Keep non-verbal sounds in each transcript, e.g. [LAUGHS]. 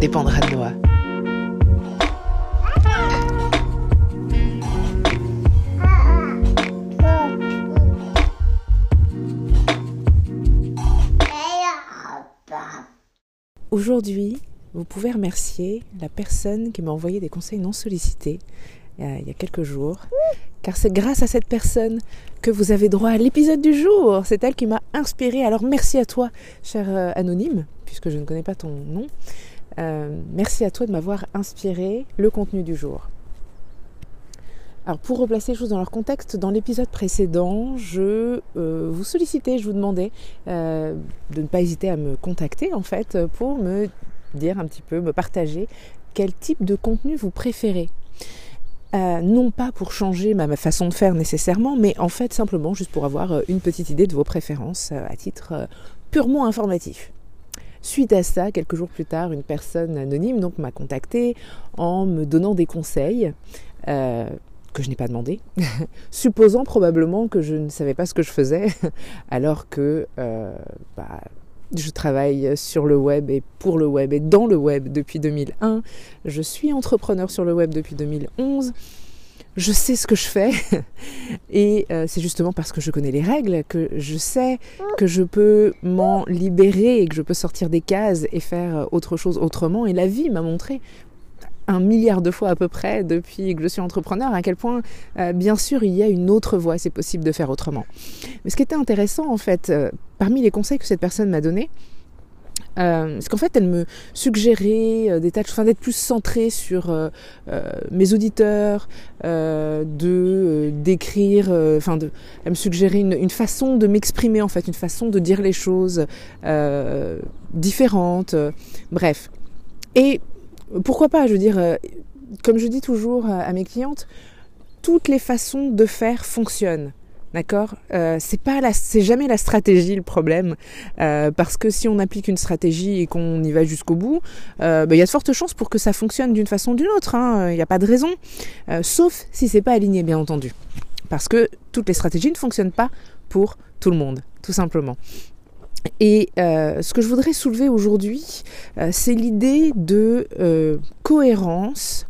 Dépendra de Noah. Aujourd'hui, vous pouvez remercier la personne qui m'a envoyé des conseils non sollicités euh, il y a quelques jours, car c'est grâce à cette personne que vous avez droit à l'épisode du jour. C'est elle qui m'a inspiré. Alors merci à toi, cher euh, anonyme, puisque je ne connais pas ton nom. Euh, merci à toi de m'avoir inspiré le contenu du jour. Alors pour replacer les choses dans leur contexte, dans l'épisode précédent, je vous sollicitais, je vous demandais de ne pas hésiter à me contacter en fait pour me dire un petit peu, me partager quel type de contenu vous préférez. Euh, non pas pour changer ma, façon de faire nécessairement, mais en fait simplement juste pour avoir euh, une petite idée de vos préférences euh, à titre purement informatif. Suite à ça, quelques jours plus tard, une personne anonyme donc m'a contacté en me donnant des conseils que je n'ai pas demandé, [LAUGHS] supposant probablement que je ne savais pas ce que je faisais, [LAUGHS] alors que bah, je travaille sur le web et pour le web et dans le web depuis 2001. Je suis entrepreneur sur le web depuis 2011. Je sais ce que je fais [LAUGHS] et euh, c'est justement parce que je connais les règles que je sais que je peux m'en libérer et que je peux sortir des cases et faire autre chose autrement. Et la vie m'a montré un milliard de fois à peu près depuis que je suis entrepreneur, à quel point, euh, bien sûr, il y a une autre voie, c'est possible de faire autrement. Mais ce qui était intéressant, en fait, euh, parmi les conseils que cette personne m'a donnés, euh, c'est qu'en fait, elle me suggérait des tâches, enfin d'être plus centrée sur mes auditeurs, de d'écrire, enfin elle me suggérait une, façon de m'exprimer en fait, une façon de dire les choses différentes, bref. Et pourquoi pas Je veux dire, euh, comme je dis toujours à mes clientes, toutes les façons de faire fonctionnent. D'accord? Euh, C'est pas c'est jamais la stratégie le problème, euh, parce que si on applique une stratégie et qu'on y va jusqu'au bout, bah, il y a de fortes chances pour que ça fonctionne d'une façon ou d'une autre. Hein. Il n'y a pas de raison, sauf si c'est pas aligné, bien entendu, parce que toutes les stratégies ne fonctionnent pas pour tout le monde, tout simplement. Et euh, ce que je voudrais soulever aujourd'hui, euh, c'est l'idée de euh, cohérence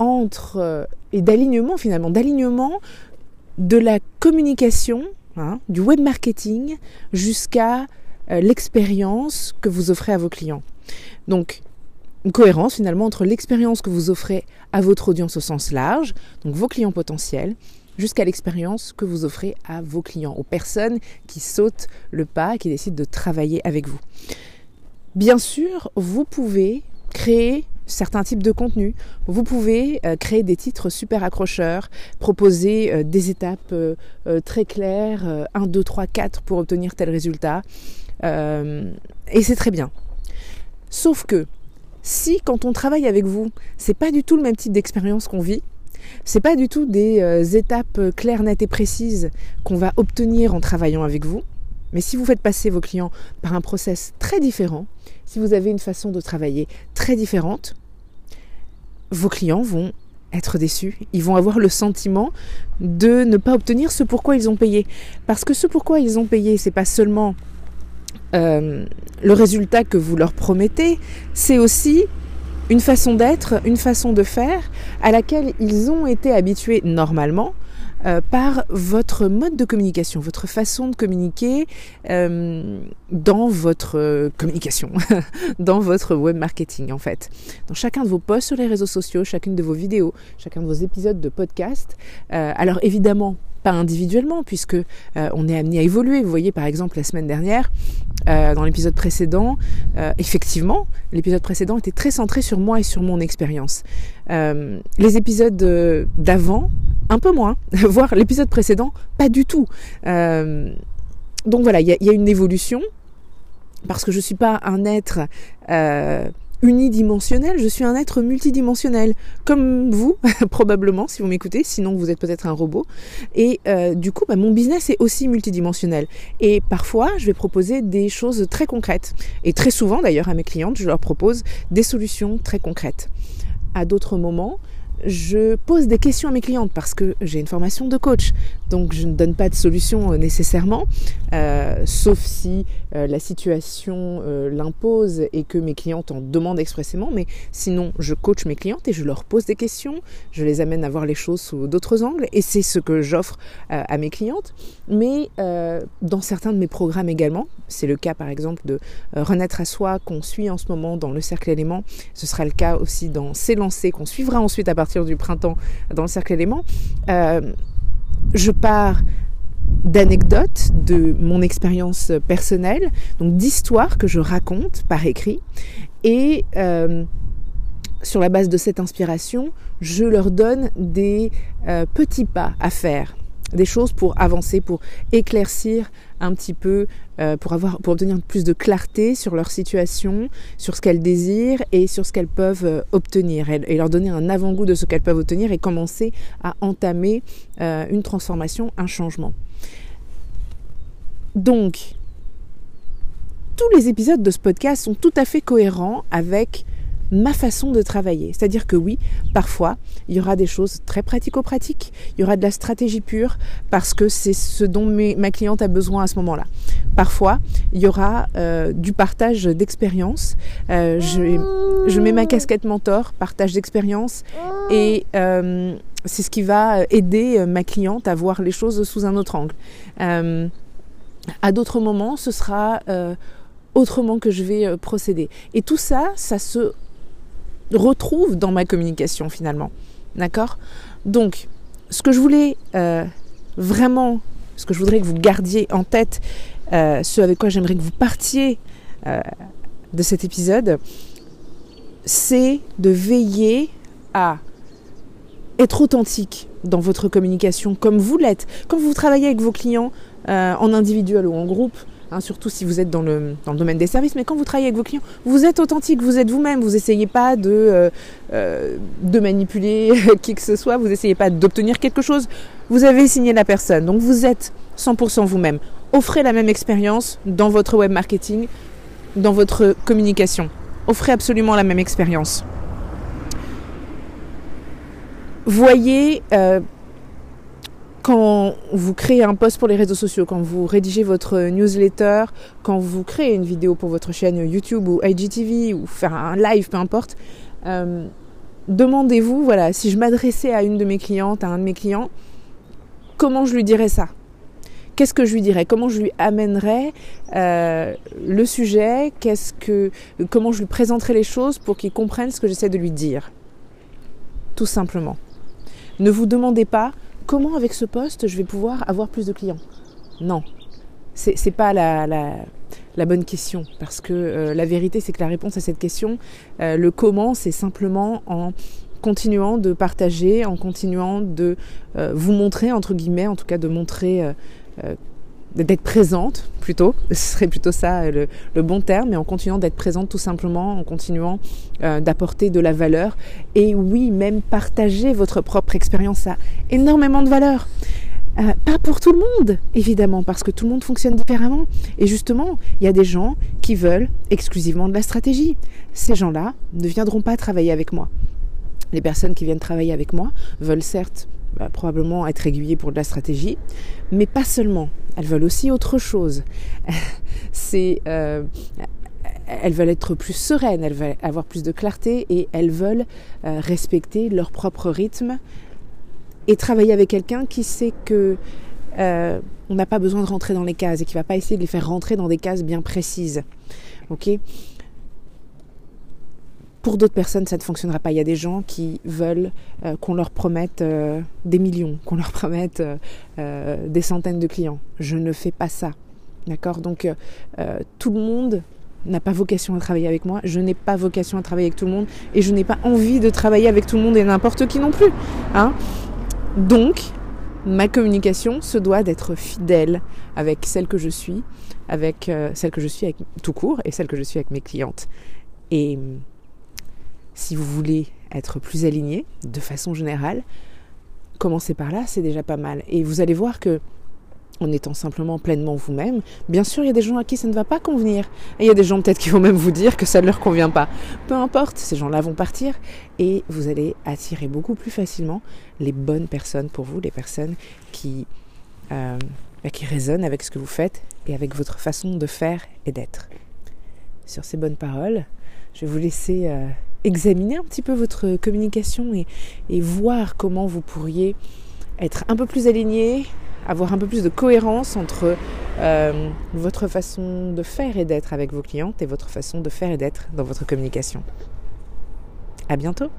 entre et d'alignement finalement, d'alignement de la communication, hein, du web marketing jusqu'à l'expérience que vous offrez à vos clients. Donc une cohérence finalement entre l'expérience que vous offrez à votre audience au sens large, donc vos clients potentiels, jusqu'à l'expérience que vous offrez à vos clients, aux personnes qui sautent le pas, qui décident de travailler avec vous. Bien sûr, vous pouvez créer certains types de contenus. Vous pouvez euh, créer des titres super accrocheurs, proposer euh, des étapes euh, très claires, 1, 2, 3, 4 pour obtenir tel résultat. et c'est très bien. Sauf que si quand on travaille avec vous, c'est pas du tout le même type d'expérience qu'on vit, c'est pas du tout des étapes claires, nettes et précises qu'on va obtenir en travaillant avec vous. Mais si vous faites passer vos clients par un process très différent, si vous avez une façon de travailler très différente, vos clients vont être déçus. Ils vont avoir le sentiment de ne pas obtenir ce pourquoi ils ont payé. Parce que ce pourquoi ils ont payé, c'est pas seulement euh, le résultat que vous leur promettez, c'est aussi une façon d'être, une façon de faire à laquelle ils ont été habitués normalement euh, par votre mode de communication, votre façon de communiquer euh, dans votre euh, communication, [LAUGHS] dans votre web marketing en fait. Dans chacun de vos posts sur les réseaux sociaux, chacune de vos vidéos, chacun de vos épisodes de podcast. alors évidemment, pas individuellement, puisque on est amené à évoluer. Vous voyez, par exemple, la semaine dernière, dans l'épisode précédent, effectivement, l'épisode précédent était très centré sur moi et sur mon expérience. les épisodes d'avant un peu moins, [LAUGHS] voire l'épisode précédent, pas du tout. Euh, donc voilà, il y, a une évolution, parce que je ne suis pas un être euh, unidimensionnel, je suis un être multidimensionnel, comme vous, [LAUGHS] probablement, si vous m'écoutez, sinon vous êtes peut-être un robot. Et euh, du coup, bah, mon business est aussi multidimensionnel. Et parfois, je vais proposer des choses très concrètes. Et très souvent, d'ailleurs, à mes clientes, je leur propose des solutions très concrètes. À d'autres moments, je pose des questions à mes clientes parce que j'ai une formation de coach. Donc je ne donne pas de solution euh, nécessairement, euh, sauf si euh, la situation l'impose et que mes clientes en demandent expressément. Mais sinon, je coach mes clientes et je leur pose des questions. Je les amène à voir les choses sous d'autres angles et c'est ce que j'offre à mes clientes. Mais dans certains de mes programmes également, c'est le cas par exemple de Renaître à soi qu'on suit en ce moment dans le cercle élément. Ce sera le cas aussi dans S'élancer qu'on suivra ensuite à partir du printemps dans le cercle élément, euh, je pars d'anecdotes de mon expérience personnelle, donc d'histoires que je raconte par écrit, et euh, sur la base de cette inspiration, je leur donne des euh, petits pas à faire des choses pour avancer, pour éclaircir un petit peu, euh, pour, avoir, pour obtenir plus de clarté sur leur situation, sur ce qu'elles désirent et sur ce qu'elles peuvent euh, obtenir, et, leur donner un avant-goût de ce qu'elles peuvent obtenir et commencer à entamer euh, une transformation, un changement. Donc, tous les épisodes de ce podcast sont tout à fait cohérents avec ma façon de travailler. C'est-à-dire que oui, parfois, il y aura des choses très pratico-pratiques, il y aura de la stratégie pure, parce que c'est ce dont ma cliente a besoin à ce moment-là. Parfois, il y aura euh, du partage d'expérience. Euh, je, mets ma casquette mentor, partage d'expérience, et euh, c'est ce qui va aider ma cliente à voir les choses sous un autre angle. à d'autres moments, ce sera autrement que je vais procéder. Et tout ça, ça se retrouve dans ma communication finalement. D'accord? Donc, ce que je voulais euh, vraiment, ce que je voudrais que vous gardiez en tête, euh, ce avec quoi j'aimerais que vous partiez euh, de cet épisode, c'est de veiller à être authentique dans votre communication comme vous l'êtes. Quand vous travaillez avec vos clients en individuel ou en groupe, Hein, surtout si vous êtes dans le, dans le, domaine des services. Mais quand vous travaillez avec vos clients, vous êtes authentique, vous êtes vous-même. Vous n'essayez pas de, euh, euh, de manipuler [LAUGHS] qui que ce soit, vous n'essayez pas d'obtenir quelque chose. Vous avez signé la personne, donc vous êtes 100% vous-même. Offrez la même expérience dans votre web marketing, dans votre communication. Offrez absolument la même expérience. Voyez euh, quand vous créez un post pour les réseaux sociaux, quand vous rédigez votre newsletter, quand vous créez une vidéo pour votre chaîne YouTube ou IGTV ou faire un live, peu importe, euh, demandez-vous, voilà, si je m'adressais à une de mes clientes, à un de mes clients, comment je lui dirais ça? Qu'est-ce que je lui dirais? Comment je lui amènerais euh, le sujet? Qu'est-ce que, comment je lui présenterais les choses pour qu'il comprenne ce que j'essaie de lui dire? Tout simplement. Ne vous demandez pas comment avec ce poste je vais pouvoir avoir plus de clients? Non, c'est n'est pas la, bonne question parce que euh, la vérité c'est que la réponse à cette question, euh, le comment, c'est simplement en continuant de partager, en continuant de euh, vous montrer, entre guillemets, en tout cas de montrer d'être présente plutôt, [LAUGHS] ce serait plutôt ça euh, le, bon terme, mais en continuant d'être présente tout simplement, en continuant euh, d'apporter de la valeur. Et oui, même partager votre propre expérience a énormément de valeur. Euh, pas pour tout le monde, évidemment, parce que tout le monde fonctionne différemment. Et justement, il y a des gens qui veulent exclusivement de la stratégie. Ces gens-là ne viendront pas travailler avec moi. Les personnes qui viennent travailler avec moi veulent certes bah, probablement être aiguillées pour de la stratégie, mais pas seulement. Elles veulent aussi autre chose. [LAUGHS] C'est, euh, elles veulent être plus sereines, elles veulent avoir plus de clarté et elles veulent euh, respecter leur propre rythme et travailler avec quelqu'un qui sait que euh, on n'a pas besoin de rentrer dans les cases et qui va pas essayer de les faire rentrer dans des cases bien précises. Ok? Pour d'autres personnes, ça ne fonctionnera pas. Il y a des gens qui veulent euh, qu'on leur promette euh, des millions, [LAUGHS] qu'on leur promette euh, des centaines de clients. Je ne fais pas ça. D'accord? Donc, tout le monde n'a pas vocation à travailler avec moi. Je n'ai pas vocation à travailler avec tout le monde. Et je n'ai pas envie de travailler avec tout le monde et n'importe qui non plus. Hein Donc, ma communication se doit d'être fidèle avec celle que je suis, avec celle que je suis avec tout court et celle que je suis avec mes clientes. Et si vous voulez être plus aligné de façon générale, commencez par là, c'est déjà pas mal. Et vous allez voir que en étant simplement pleinement vous-même. Bien sûr, il y a des gens à qui ça ne va pas convenir. Il y a des gens peut-être qui vont même vous dire que ça ne leur convient pas. Peu importe, ces gens-là vont partir et vous allez attirer beaucoup plus facilement les bonnes personnes pour vous, les personnes qui, euh, bah, qui résonnent avec ce que vous faites et avec votre façon de faire et d'être. Sur ces bonnes paroles, je vais vous laisser euh, examiner un petit peu votre communication et, voir comment vous pourriez être un peu plus aligné, avoir un peu plus de cohérence entre euh, votre façon de faire et d'être avec vos clientes et votre façon de faire et d'être dans votre communication. À bientôt!